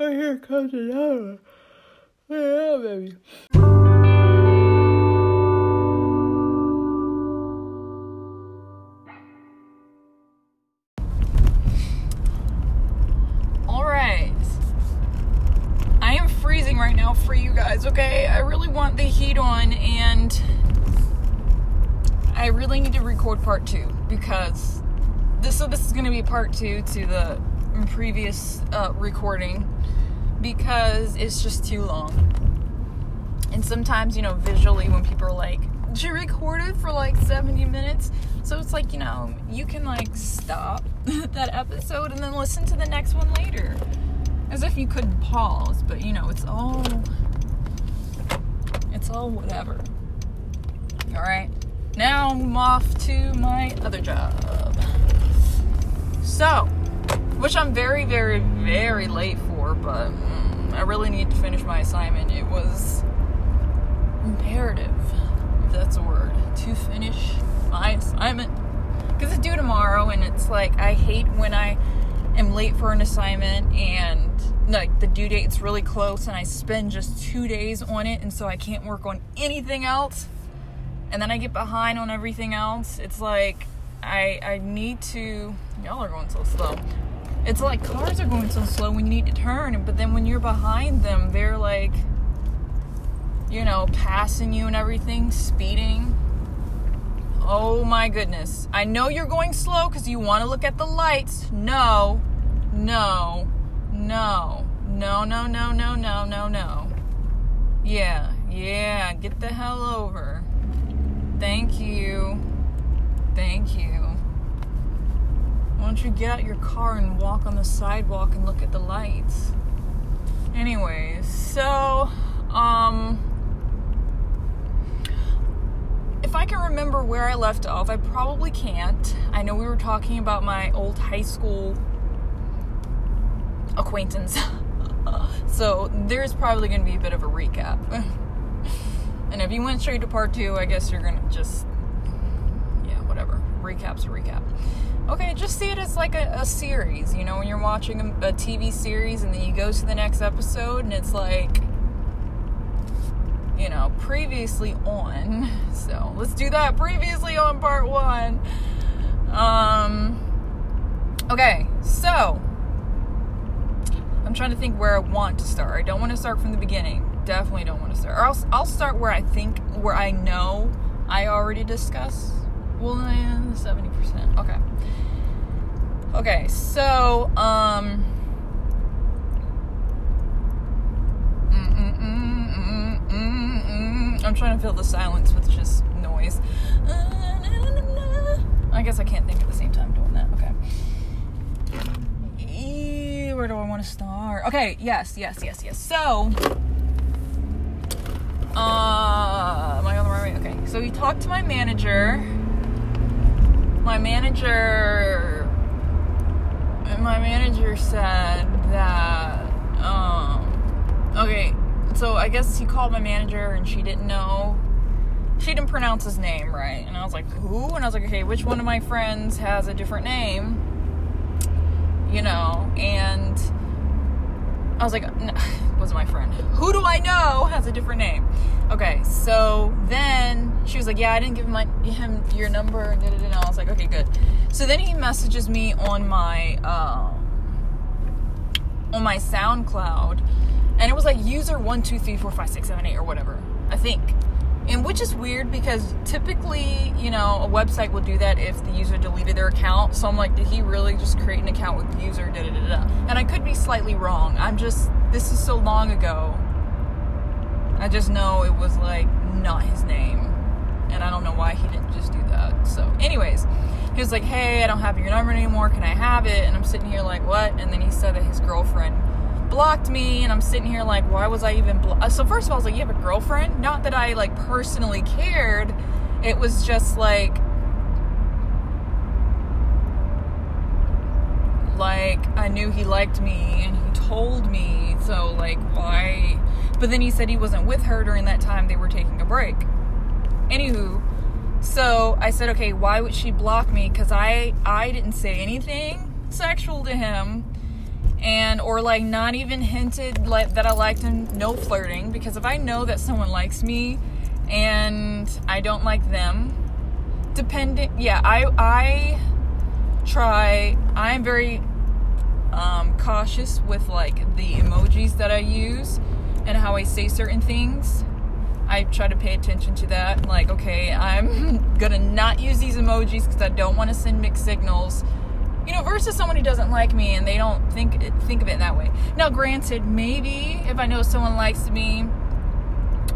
I hear comes another. Yeah, baby. All right. I am freezing right now for you guys, okay? I really want the heat on and I really need to record part 2 because this so this is going to be part 2 to the previous uh, recording because it's just too long. And sometimes, you know, visually when people are like, she recorded for like 70 minutes. So it's like, you know, you can like stop that episode and then listen to the next one later. As if you couldn't pause, but you know, it's all it's all whatever. Alright. Now I'm off to my other job. So, which I'm very, very, very late for, but mm, I really need to finish my assignment. It was imperative, if that's a word, to finish my assignment. Because it's due tomorrow, and it's like, I hate when I am late for an assignment and like the due date's really close and I spend just two days on it, and so I can't work on anything else. And then I get behind on everything else. It's like I I need to. Y'all are going so slow. It's like cars are going so slow when you need to turn, but then when you're behind them, they're like, you know, passing you and everything, speeding. Oh my goodness. I know you're going slow because you want to look at the lights. No, no, no, no, no, no, no, no, no, no. Yeah, yeah, get the hell over. Thank you. Thank you. Why don't you get out your car and walk on the sidewalk and look at the lights? Anyways, so, um, if I can remember where I left off, I probably can't. I know we were talking about my old high school acquaintance. so there's probably going to be a bit of a recap. and if you went straight to part two, I guess you're going to just, yeah, whatever. Recap's a recap. Okay, just see it as like a, a series. You know, when you're watching a, a TV series and then you go to the next episode and it's like, you know, previously on. So let's do that. Previously on part one. Um, okay, so I'm trying to think where I want to start. I don't want to start from the beginning. Definitely don't want to start. Or I'll, I'll start where I think, where I know I already discussed. Well, seventy percent. Okay. Okay. So, um. I'm trying to fill the silence with just noise. I guess I can't think at the same time doing that. Okay. Where do I want to start? Okay. Yes. Yes. Yes. Yes. So. Uh, am I on the right way? Okay. So he talked to my manager. My manager. My manager said that. Um. Okay. So I guess he called my manager and she didn't know. She didn't pronounce his name right. And I was like, who? And I was like, okay, which one of my friends has a different name? You know, and I was like, wasn't my friend. Who do I know has a different name? Okay, so then she was like, yeah, I didn't give my, him your number. And I was like, okay, good. So then he messages me on my um, on my SoundCloud, and it was like user one two three four five six seven eight or whatever. I think. And which is weird because typically, you know, a website will do that if the user deleted their account. So I'm like, did he really just create an account with the user da da da da? And I could be slightly wrong. I'm just, this is so long ago. I just know it was like not his name. And I don't know why he didn't just do that. So, anyways, he was like, hey, I don't have your number anymore. Can I have it? And I'm sitting here like, what? And then he said that his girlfriend blocked me and I'm sitting here like why was I even blo-? Uh, so first of all I was like you have a girlfriend? Not that I like personally cared. It was just like like I knew he liked me and he told me so like why but then he said he wasn't with her during that time they were taking a break. Anywho so I said okay why would she block me? Because I I didn't say anything sexual to him and or like not even hinted like that I liked him. No flirting because if I know that someone likes me and I don't like them, depending, yeah, I I try. I'm very um, cautious with like the emojis that I use and how I say certain things. I try to pay attention to that. Like, okay, I'm gonna not use these emojis because I don't want to send mixed signals. You know, versus someone who doesn't like me and they don't think think of it that way. Now, granted, maybe if I know someone likes me,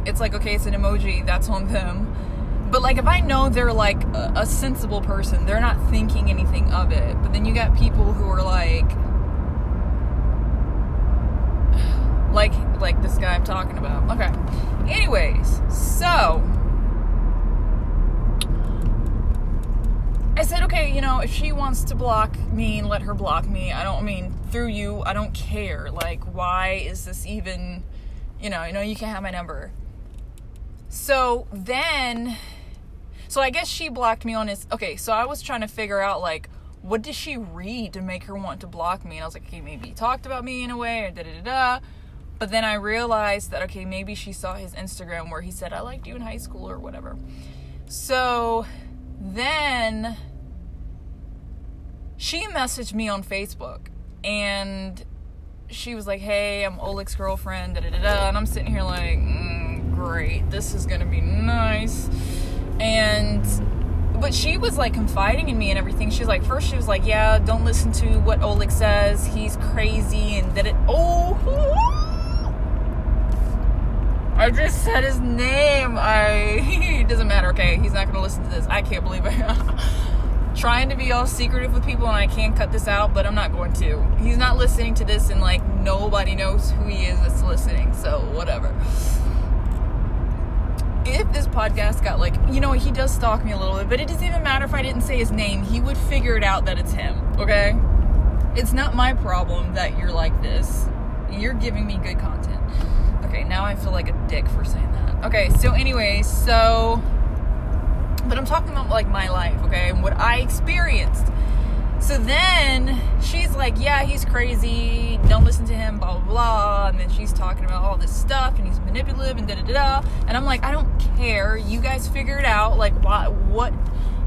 it's like okay, it's an emoji. That's on them. But like, if I know they're like a, a sensible person, they're not thinking anything of it. But then you got people who are like, like like this guy I'm talking about. Okay. Anyways, so I said, okay, you know, if she wants to block me, let her block me. I don't I mean through you. I don't care. Like, why is this even? You know, you know, you can have my number. So then, so I guess she blocked me on his. Okay, so I was trying to figure out like what did she read to make her want to block me? And I was like, okay, maybe he talked about me in a way, or da da da da. But then I realized that, okay, maybe she saw his Instagram where he said, I liked you in high school or whatever. So then she messaged me on Facebook and she was like, hey, I'm Oleg's girlfriend, da da da da. And I'm sitting here like, mm, great, this is gonna be nice. And but she was like confiding in me and everything. She was like, first she was like, yeah, don't listen to what Oleg says. He's crazy and that it. Oh, I just said his name. I it doesn't matter. Okay, he's not gonna listen to this. I can't believe it. Trying to be all secretive with people, and I can't cut this out, but I'm not going to. He's not listening to this, and like nobody knows who he is that's listening. So whatever. If this podcast got like, you know, he does stalk me a little bit, but it doesn't even matter if I didn't say his name. He would figure it out that it's him. Okay. It's not my problem that you're like this. You're giving me good content. Okay, now I feel like a dick for saying that. Okay, so anyway, so but I'm talking about like my life, okay, and what I experienced. So then she's like, Yeah, he's crazy, don't listen to him, blah blah blah. And then she's talking about all this stuff and he's manipulative and da da da da. And I'm like, I don't care. You guys figure it out. Like what what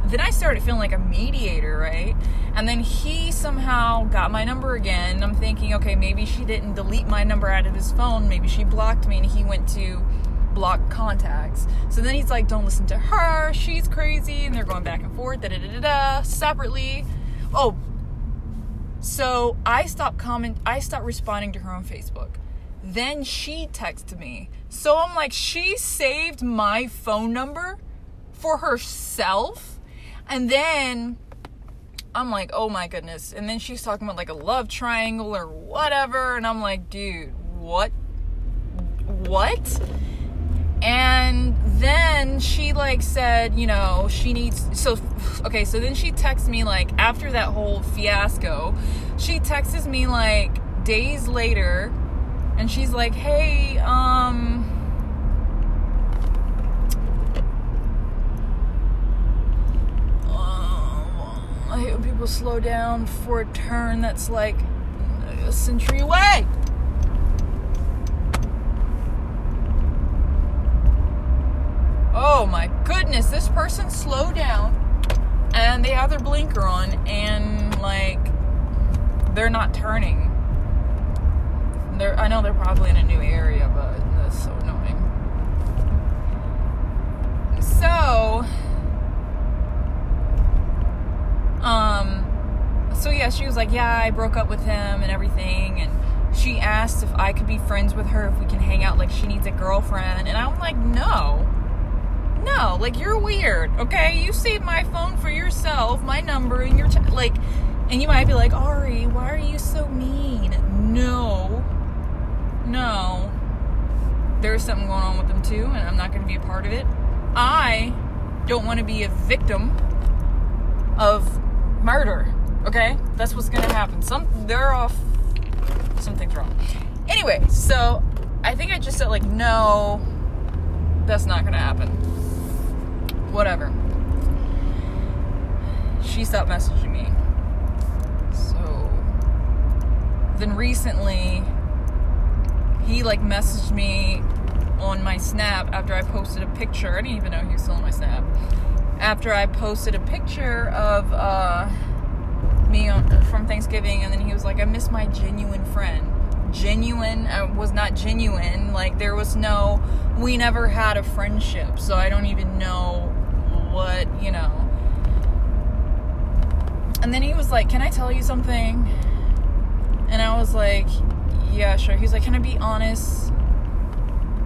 then I started feeling like a mediator, right? And then he somehow got my number again. I'm thinking, okay, maybe she didn't delete my number out of his phone. Maybe she blocked me and he went to block contacts. So then he's like, don't listen to her. She's crazy. And they're going back and forth, da da da da da, separately. Oh, so I stopped comment. I stopped responding to her on Facebook. Then she texted me. So I'm like, she saved my phone number for herself and then I'm like, oh my goodness. And then she's talking about like a love triangle or whatever. And I'm like, dude, what? What? And then she like said, you know, she needs so okay, so then she texts me like after that whole fiasco, she texts me like days later and she's like, "Hey, um I hate when people slow down for a turn that's like a century away. Oh my goodness, this person slowed down and they have their blinker on and like they're not turning. They're I know they're probably in a new area, but that's so annoying. So um, so yeah, she was like, yeah, I broke up with him and everything, and she asked if I could be friends with her if we can hang out. Like she needs a girlfriend, and I'm like, no, no, like you're weird. Okay, you saved my phone for yourself, my number, and your t- like, and you might be like, Ari, why are you so mean? No, no, there's something going on with them too, and I'm not going to be a part of it. I don't want to be a victim of murder. Okay, that's what's gonna happen. Some they're off. Something's wrong. Anyway, so I think I just said like no, that's not gonna happen. Whatever. She stopped messaging me. So then recently he like messaged me on my snap after I posted a picture. I didn't even know he was still on my snap. After I posted a picture of uh, me on, from Thanksgiving, and then he was like, "I miss my genuine friend." Genuine uh, was not genuine. Like there was no, we never had a friendship, so I don't even know what you know. And then he was like, "Can I tell you something?" And I was like, "Yeah, sure." He's like, "Can I be honest?"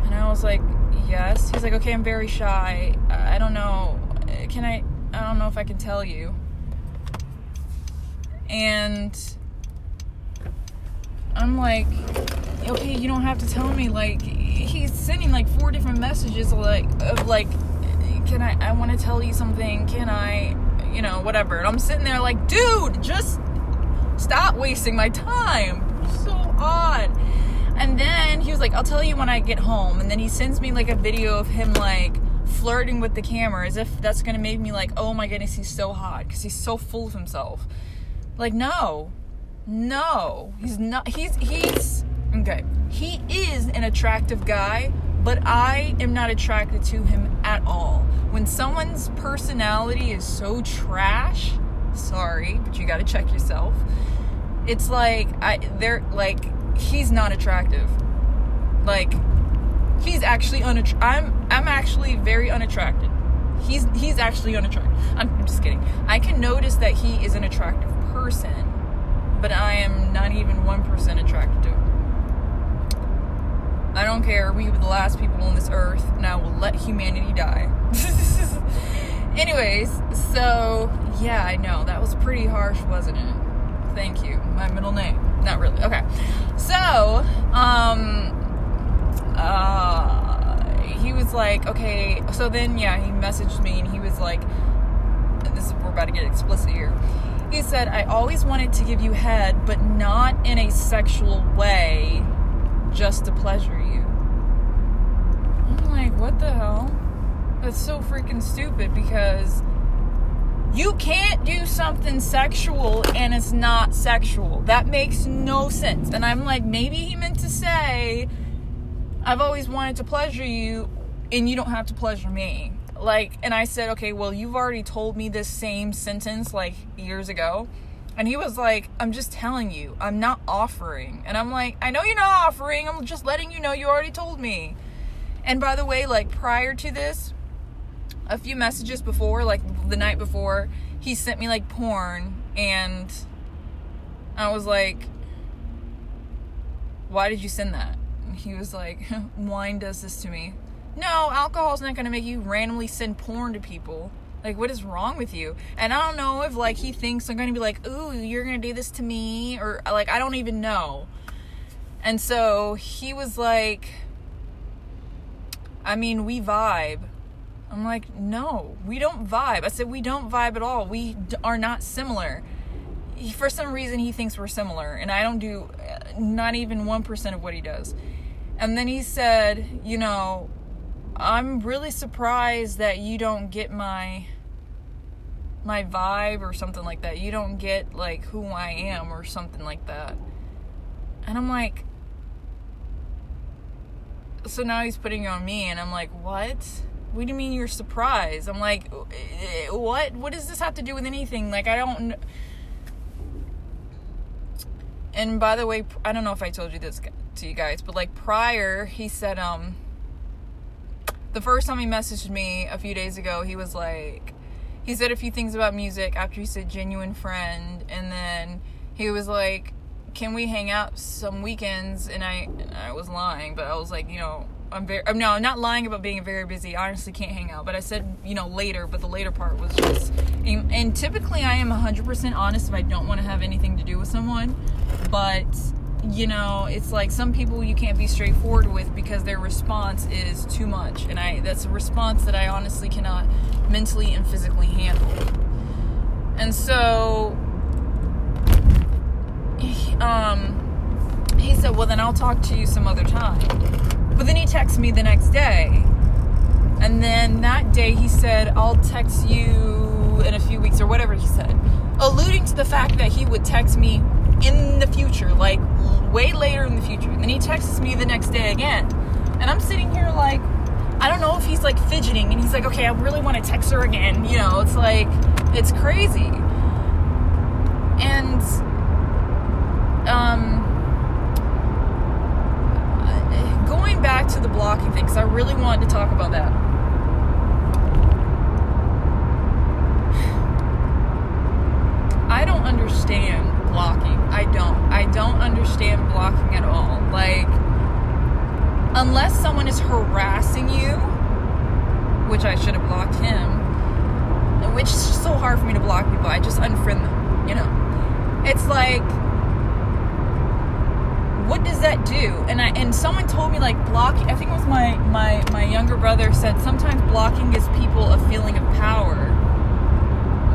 And I was like, "Yes." He's like, "Okay, I'm very shy. I don't know. Can I? I don't know if I can tell you." And I'm like, "Okay, you don't have to tell me." Like, he's sending like four different messages, like of like, "Can I? I want to tell you something. Can I?" You know, whatever. And I'm sitting there like, "Dude, just." Stop wasting my time. So odd. And then he was like, I'll tell you when I get home. And then he sends me like a video of him like flirting with the camera as if that's gonna make me like, oh my goodness, he's so hot because he's so full of himself. Like, no, no, he's not. He's he's okay. He is an attractive guy, but I am not attracted to him at all. When someone's personality is so trash, sorry, but you got to check yourself. It's like I they're like he's not attractive. Like he's actually unatt- I'm I'm actually very unattracted. He's he's actually unattractive. I'm just kidding. I can notice that he is an attractive person, but I am not even 1% attracted to him. I don't care. We were the last people on this earth, and I will let humanity die. Anyways, so yeah, I know that was pretty harsh, wasn't it? Thank you. My middle name. Not really. Okay. So, um, uh, he was like, okay. So then, yeah, he messaged me and he was like, this is we're about to get explicit here. He said, I always wanted to give you head, but not in a sexual way, just to pleasure you. I'm like, what the hell? That's so freaking stupid because you can't do something sexual and it's not sexual. That makes no sense. And I'm like, maybe he meant to say, I've always wanted to pleasure you and you don't have to pleasure me. Like, and I said, okay, well, you've already told me this same sentence like years ago. And he was like, I'm just telling you, I'm not offering. And I'm like, I know you're not offering. I'm just letting you know you already told me. And by the way, like prior to this, a few messages before, like the night before, he sent me like porn and I was like, why did you send that? And he was like, wine does this to me. No, alcohol's not gonna make you randomly send porn to people. Like, what is wrong with you? And I don't know if like he thinks I'm gonna be like, ooh, you're gonna do this to me, or like I don't even know. And so he was like, I mean, we vibe. I'm like, no, we don't vibe. I said, we don't vibe at all. We are not similar. He, for some reason, he thinks we're similar, and I don't do uh, not even 1% of what he does. And then he said, you know, I'm really surprised that you don't get my my vibe or something like that. You don't get like who I am or something like that. And I'm like so now he's putting it on me and I'm like, "What? What do you mean you're surprised?" I'm like, "What? What does this have to do with anything? Like I don't And by the way, I don't know if I told you this to you guys, but like prior, he said um the first time he messaged me a few days ago, he was like, he said a few things about music after he said genuine friend, and then he was like, "Can we hang out some weekends?" And I, and I was lying, but I was like, you know, I'm very, no, I'm not lying about being very busy. I honestly can't hang out, but I said, you know, later. But the later part was just, and, and typically I am 100% honest if I don't want to have anything to do with someone, but you know it's like some people you can't be straightforward with because their response is too much. And i that's a response that i honestly cannot mentally and physically handle. And so um he said well then i'll talk to you some other time. But then he texts me the next day. And then that day he said i'll text you in a few weeks or whatever he said alluding to the fact that he would text me in the future, like way later in the future. And then he texts me the next day again. And I'm sitting here like, I don't know if he's like fidgeting and he's like, okay, I really want to text her again. You know, it's like, it's crazy. And, um, going back to the blocking thing, because I really wanted to talk about that. I don't understand blocking. I don't. I don't understand blocking at all. Like, unless someone is harassing you, which I should have blocked him, which is so hard for me to block people. I just unfriend them, you know? It's like, what does that do? And I and someone told me like blocking. I think it was my my my younger brother said sometimes blocking gives people a feeling of power,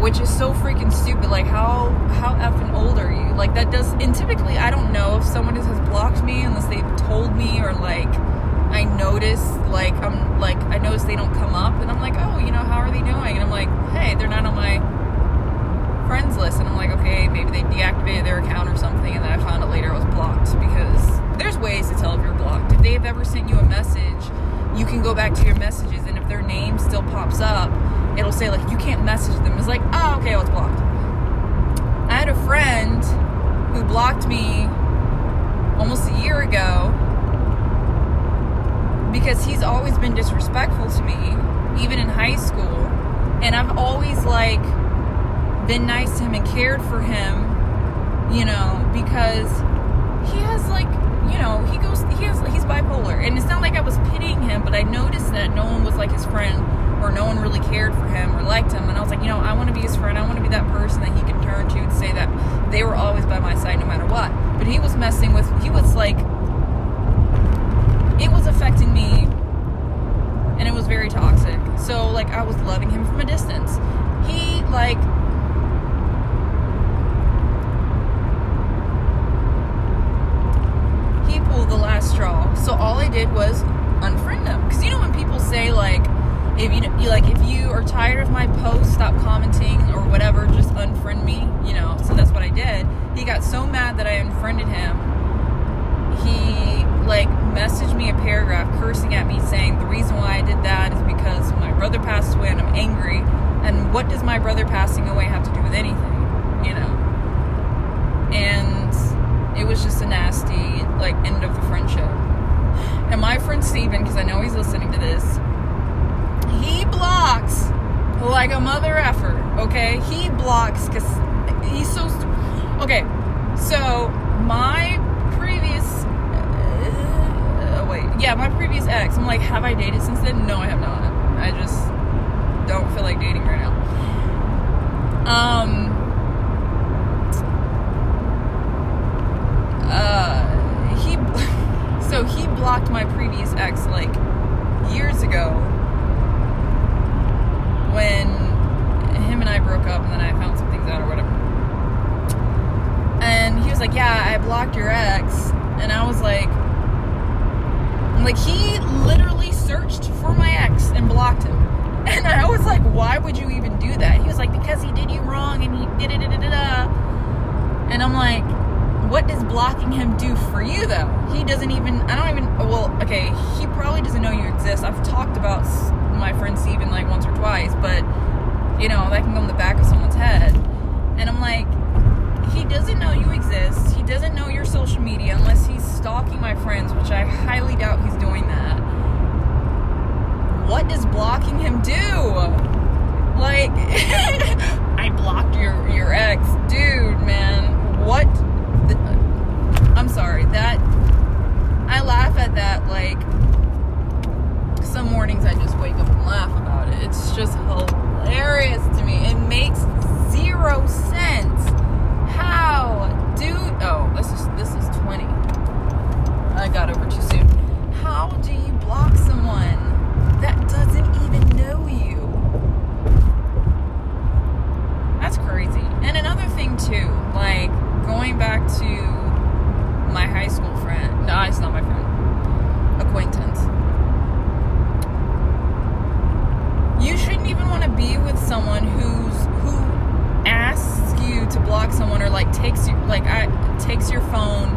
which is so freaking stupid. Like how how effing old are you? Like that does. And typically I don't know if someone has blocked me unless they've told me or like I notice like I'm like I notice they don't come up and I'm like oh you know how are they doing and I'm like hey they're not on my friends list and I'm like, okay, maybe they deactivated their account or something and then I found out later it was blocked because there's ways to tell if you're blocked. If they've ever sent you a message, you can go back to your messages and if their name still pops up, it'll say like you can't message them. It's like, oh okay, well it's blocked. I had a friend who blocked me almost a year ago because he's always been disrespectful to me, even in high school. And I've always like been nice to him and cared for him, you know, because he has like, you know, he goes, he has, he's bipolar, and it's not like I was pitying him, but I noticed that no one was like his friend, or no one really cared for him or liked him, and I was like, you know, I want to be his friend, I want to be that person that he can turn to and say that they were always by my side no matter what. But he was messing with, he was like, it was affecting me, and it was very toxic. So like, I was loving him from a distance. He like he pulled the last straw. So all I did was unfriend him. Because you know when people say like, if you, you like if you are tired of my post, stop commenting or whatever, just unfriend me. You know. So that's what I did. He got so mad that I unfriended him. He like messaged me a paragraph cursing at me saying the reason why I did that is because my brother passed away and I'm angry. And what does my brother passing away have to do with anything? You know. And it was just a nasty like end of the friendship. And my friend Steven, because I know he's listening to this, he blocks like a mother effer, okay? He blocks because he's so. St- okay, so my previous. Uh, wait, yeah, my previous ex, I'm like, have I dated since then? No, I have not. I just don't feel like dating right now. Um. Uh, he so he blocked my previous ex like years ago when him and I broke up and then I found some things out or whatever. And he was like, "Yeah, I blocked your ex." And I was like like he literally searched for my ex and blocked him. And I was like, "Why would you even do that?" He was like, "Because he did you wrong and he did it da da da." And I'm like, what does blocking him do for you though? He doesn't even, I don't even, well, okay, he probably doesn't know you exist. I've talked about my friend Steven like once or twice, but you know, that can go in the back of someone's head. And I'm like, he doesn't know you exist. He doesn't know your social media unless he's stalking my friends, which I highly doubt he's doing that. What does blocking him do? Like, I blocked your, your ex. Dude, man, what? The, I'm sorry, that, I laugh at that like, some mornings I just wake up laugh about it. It's just hilarious to me. It makes zero sense. How do oh this is this is 20. I got over too soon. How do you block someone that doesn't even know you? That's crazy. And another thing too, like going back to my high school friend. No, it's not my friend. Acquaintance. You shouldn't even want to be with someone who's who asks you to block someone or like takes you like I takes your phone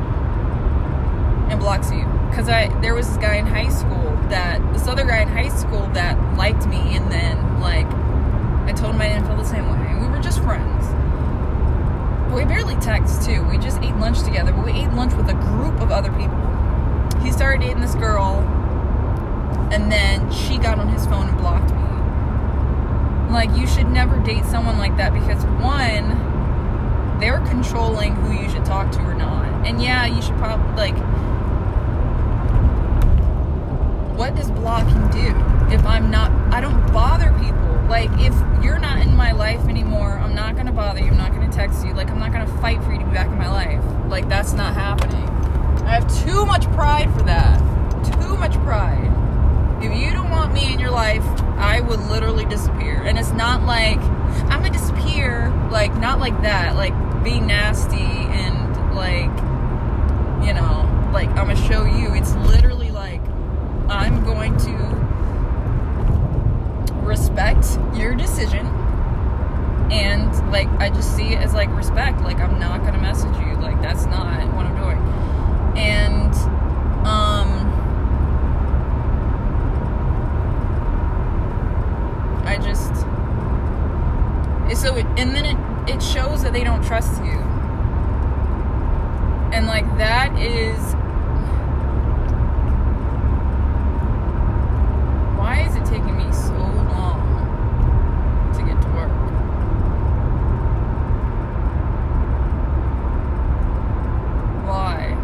and blocks you. Cause I there was this guy in high school that this other guy in high school that liked me, and then like I told him I didn't feel the same way. We were just friends. But we barely text too. We just ate lunch together, but we ate lunch with a group of other people. He started dating this girl, and then she got on his phone and blocked me. Like, you should never date someone like that because, one, they're controlling who you should talk to or not. And yeah, you should probably, like, what does blocking do if I'm not, I don't bother people. Like, if you're not in my life anymore, I'm not gonna bother text you, like, I'm not gonna fight for you to be back in my life. Like, that's not happening. I have too much pride for that. Too much pride. If you don't want me in your life, I would literally disappear. And it's not like I'm gonna disappear, like not like that, like being nasty and like you know, like I'm gonna show you. It's literally like I'm going to respect your decision and like I just see it as like respect. Like I'm not gonna message you. Like that's not what I'm doing. And um I just so it, and then it it shows that they don't trust you. And like that is why is it taking me so long to get to work? Why?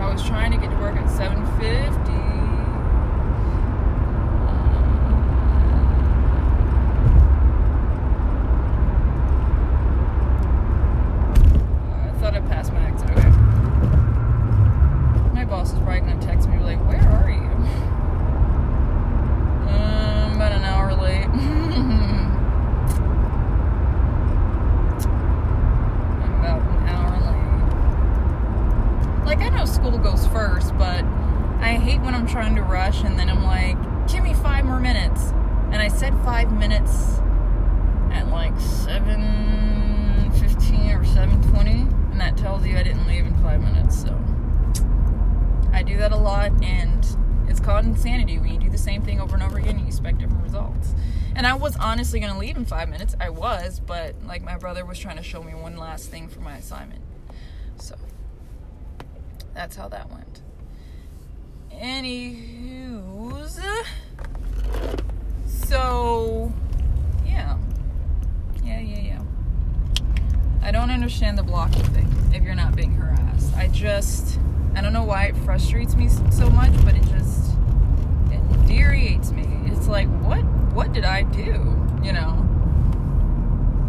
I was trying to get to work at 7:50. I thought I passed my exit. Okay. My boss is probably gonna text me like, "Where are you?" Um, about an hour late. I'm about an hour late. Like I know school goes first, but I hate when I'm trying to rush and then I'm like, "Give me five more minutes," and I said five minutes at like seven fifteen or seven twenty, and that tells you I didn't leave in five minutes. So I do that a lot, and it's called insanity when you do the same thing over and over again and you expect different results. And I was honestly gonna leave in five minutes. I was, but like my brother was trying to show me one last thing for my assignment, so that's how that went. Anywho's, so yeah, yeah, yeah, yeah. I don't understand the blocking thing if you're not being harassed. I just, I don't know why it frustrates me so much, but it just, infuriates me. It's like, what, what did I do? You know?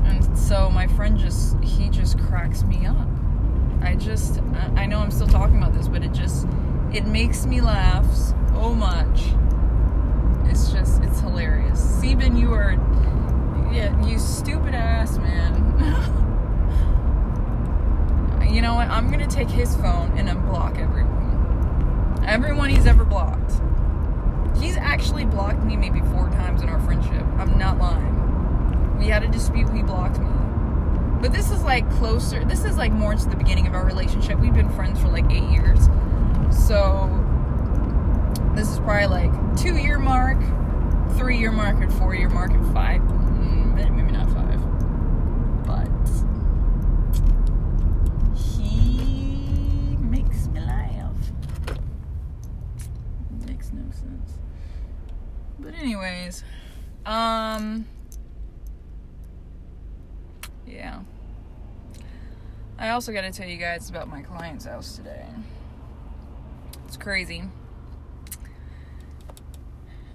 And so my friend just, he just cracks me up. I just, I- know I'm still talking about this, but it just, it makes me laugh so much. It's just, it's hilarious. Seben, you are, yeah, you stupid ass man. you know what? I'm gonna take his phone and unblock everyone. Everyone he's ever blocked. He's actually blocked me maybe four times in our friendship. I'm not lying. We had a dispute, he blocked me. But this is like closer, this is like more to the beginning of our relationship. We've been friends for like eight years. So this is probably like two year mark, three year mark, and four year mark, and five. mm, Maybe not five. But he makes me laugh. Makes no sense. But anyways, um, yeah. I also got to tell you guys about my client's house today. It's crazy.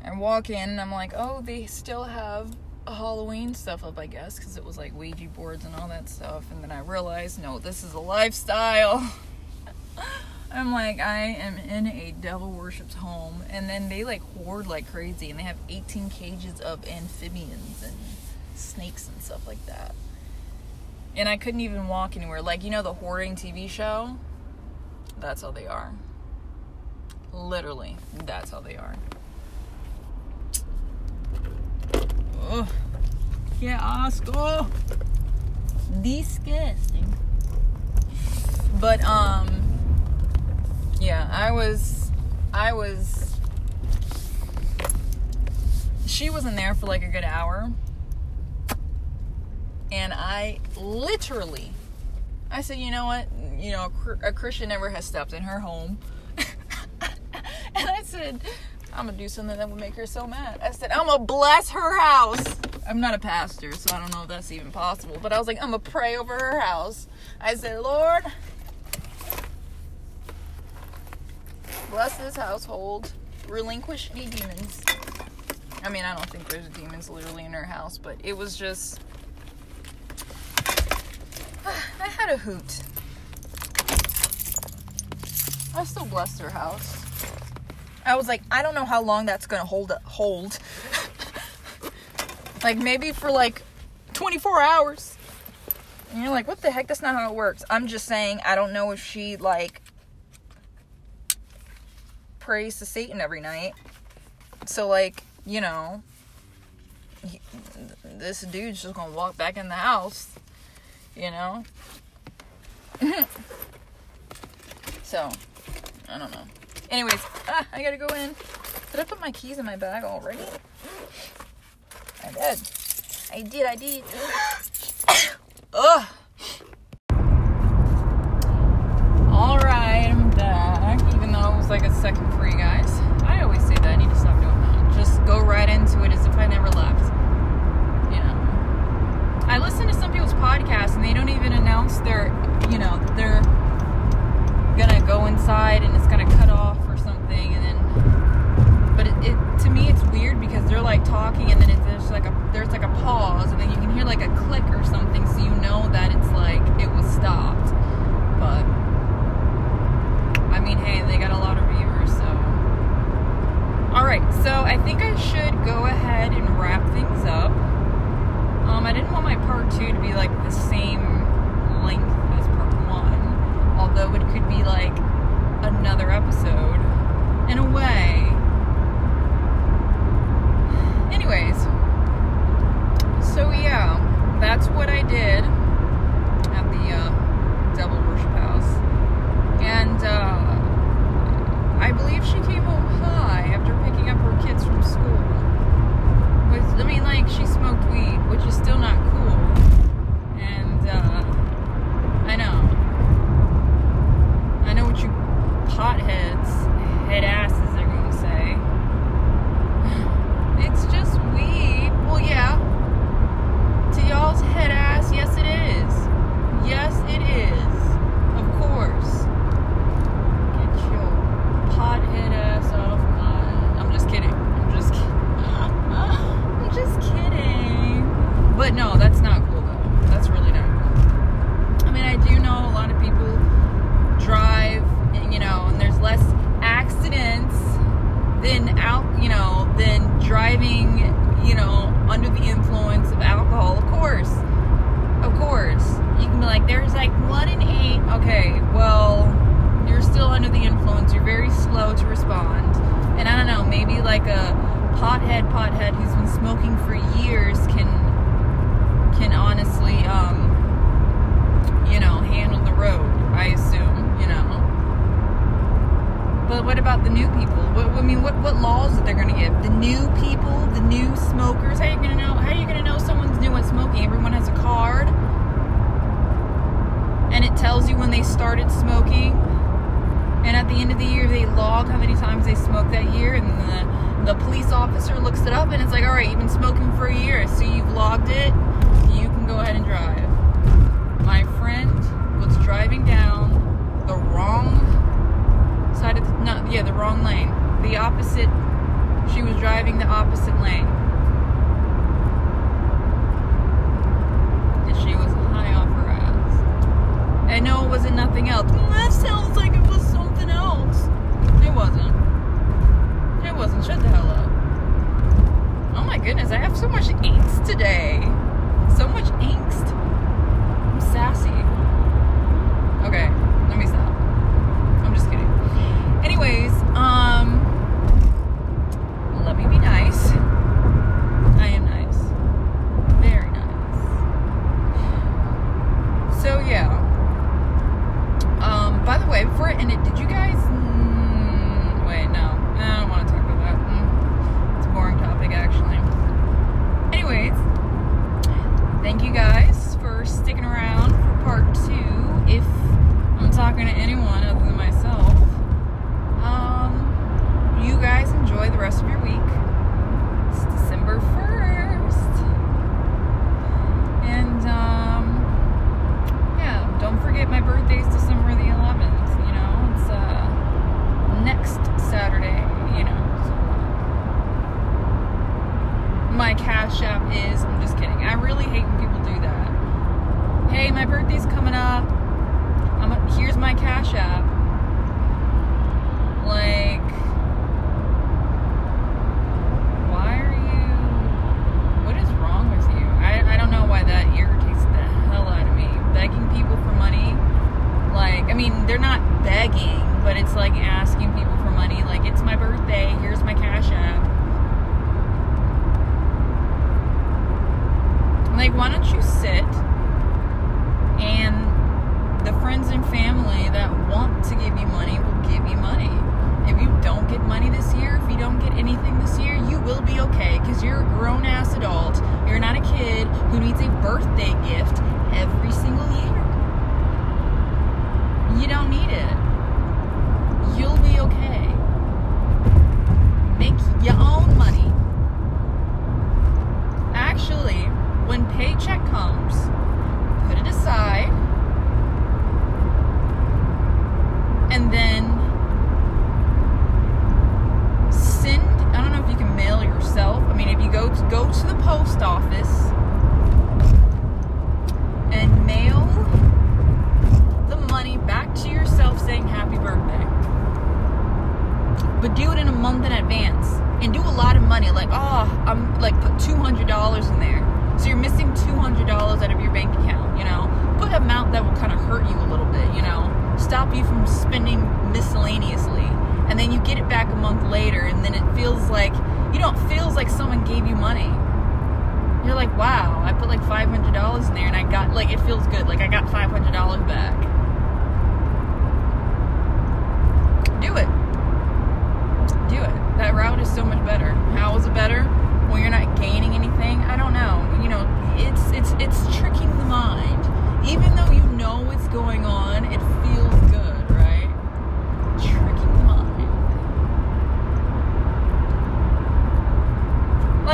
I walk in and I'm like, oh, they still have Halloween stuff up, I guess, because it was like Ouija boards and all that stuff. And then I realized, no, this is a lifestyle. I'm like, I am in a devil worships home. And then they like hoard like crazy. And they have 18 cages of amphibians and snakes and stuff like that. And I couldn't even walk anywhere. Like, you know, the hoarding TV show? That's how they are. Literally, that's how they are. Ugh. Yeah, Oscar. Disgusting. But um yeah, I was I was she wasn't there for like a good hour. And I literally I said, "You know what? You know, a Christian never has stepped in her home." and I said, I'm gonna do something that would make her so mad. I said, I'm gonna bless her house. I'm not a pastor, so I don't know if that's even possible. But I was like, I'm gonna pray over her house. I said, Lord, bless this household, relinquish any demons. I mean, I don't think there's demons literally in her house, but it was just. A hoot. I still blessed her house. I was like, I don't know how long that's gonna hold hold. like maybe for like 24 hours. And you're like, what the heck? That's not how it works. I'm just saying, I don't know if she like prays to Satan every night. So like, you know, he, this dude's just gonna walk back in the house, you know. so, I don't know. Anyways, ah, I gotta go in. Did I put my keys in my bag already? I did. I did, I did. Ugh. Alright, I'm back. Even though it was like a second free, guys. I always say that. I need to stop doing that. Just go right into it as if I never left. I listen to some people's podcasts and they don't even announce their, you know, their gonna go inside and it's gonna cut off or something and then but it, it to me it's weird because they're like talking and then it, there's like a there's like a pause and then you can hear like a click or something so you know that it's like it was stopped. But I mean hey they got a lot of viewers so. Alright so I think I should go ahead and wrap things up um I didn't want my part two to be like the same length as part one, although it could be like another episode in a way.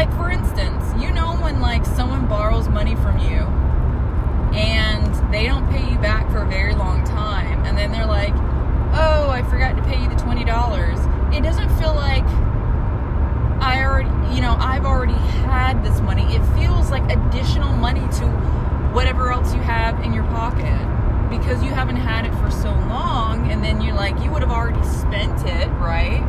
like for instance, you know when like someone borrows money from you and they don't pay you back for a very long time and then they're like, "Oh, I forgot to pay you the $20." It doesn't feel like I already, you know, I've already had this money. It feels like additional money to whatever else you have in your pocket because you haven't had it for so long and then you're like, you would have already spent it, right?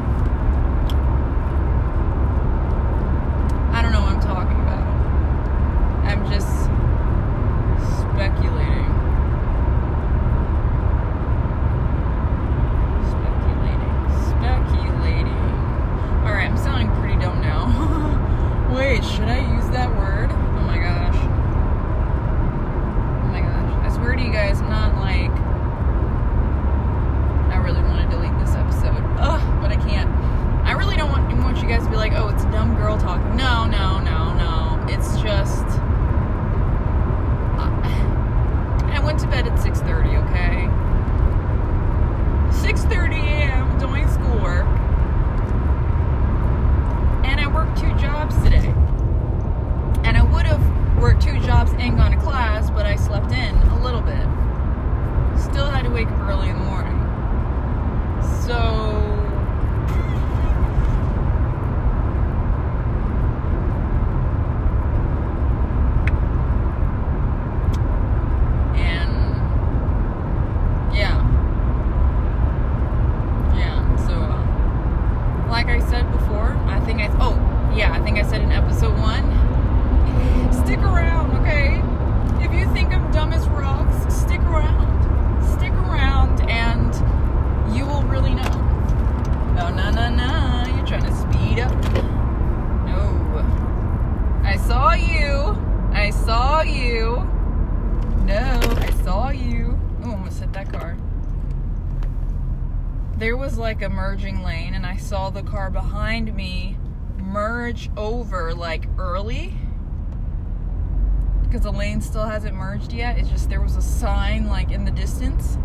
yet. It's just there was a sign like in the distance.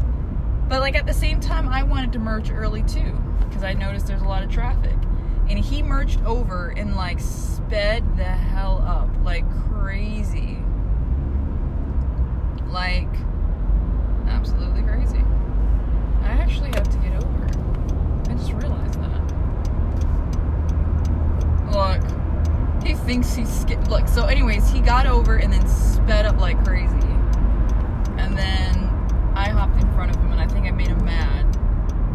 But like at the same time, I wanted to merge early too because I noticed there's a lot of traffic. And he merged over and like sped the hell up like crazy. Like absolutely crazy. I actually have to get over. I just realized that. Look, he thinks he's sk- look. So anyways, he got over and then sped up like crazy. And then I hopped in front of him and I think I made him mad.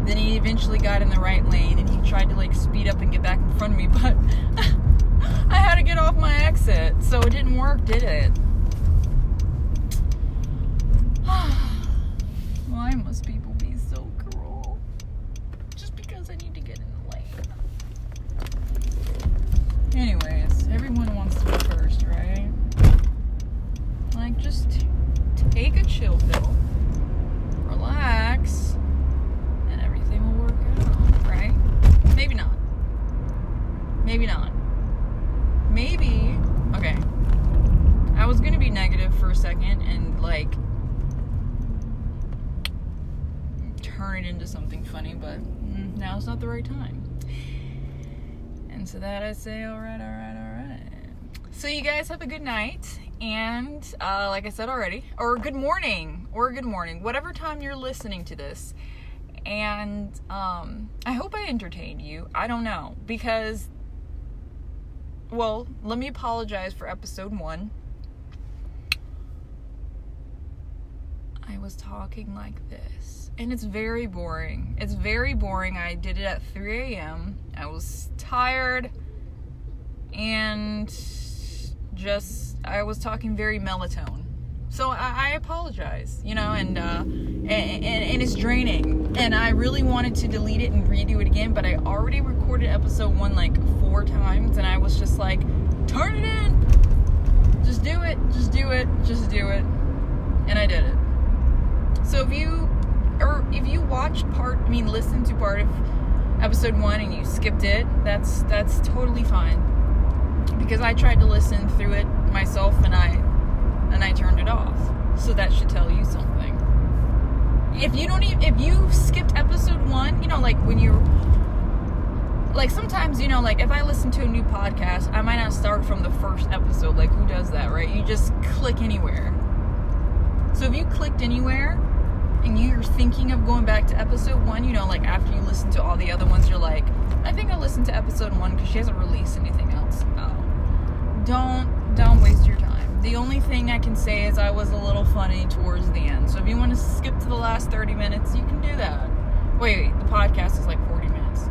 Then he eventually got in the right lane and he tried to like speed up and get back in front of me, but I had to get off my exit. So it didn't work, did it? Why must people be so cruel? Just because I need to get in the lane. Anyways, everyone wants to be first, right? Like, just t- take a chill pill, relax, and everything will work out, right? Maybe not. Maybe not. Maybe. Okay. I was gonna be negative for a second and, like, turn it into something funny, but mm, now's not the right time. And so that I say, all right, all right, all right. So you guys have a good night, and uh, like I said already, or good morning, or good morning, whatever time you're listening to this. And um, I hope I entertained you. I don't know because, well, let me apologize for episode one. I was talking like this. And it's very boring. It's very boring. I did it at 3 a.m. I was tired and just, I was talking very melatonin. So I, apologize, you know, and, uh, and, and, and it's draining. And I really wanted to delete it and redo it again, but I already recorded episode one like four times, and I was just like, turn it in! Just do it, just do it, just do it. And I did it. So if you or if you watched part I mean listened to part of episode 1 and you skipped it, that's that's totally fine. Because I tried to listen through it myself and I and I turned it off. So that should tell you something. If you don't even if you skipped episode 1, you know like when you're like sometimes you know like if i listen to a new podcast i might not start from the first episode like who does that right you just click anywhere so if you clicked anywhere and you're thinking of going back to episode one, you know, like after you listen to all the other ones, you're like, I think I'll listen to episode one because she hasn't released anything else. No. Don't don't waste your time. The only thing I can say is I was a little funny towards the end. So if you want to skip to the last 30 minutes, you can do that. Wait, wait the podcast is like 40 minutes.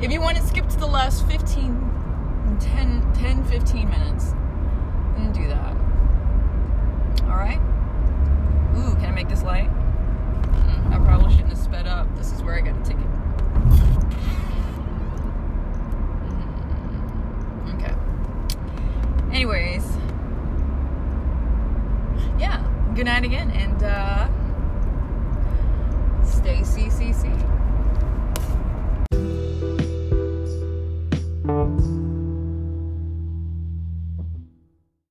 If you want to skip to the last 15, 10, 10 15 minutes, then do that. Alright? Ooh, can I make this light? Probably shouldn't have sped up. This is where I got a ticket. Mm, Okay. Anyways. Yeah. Good night again and uh stay CCC.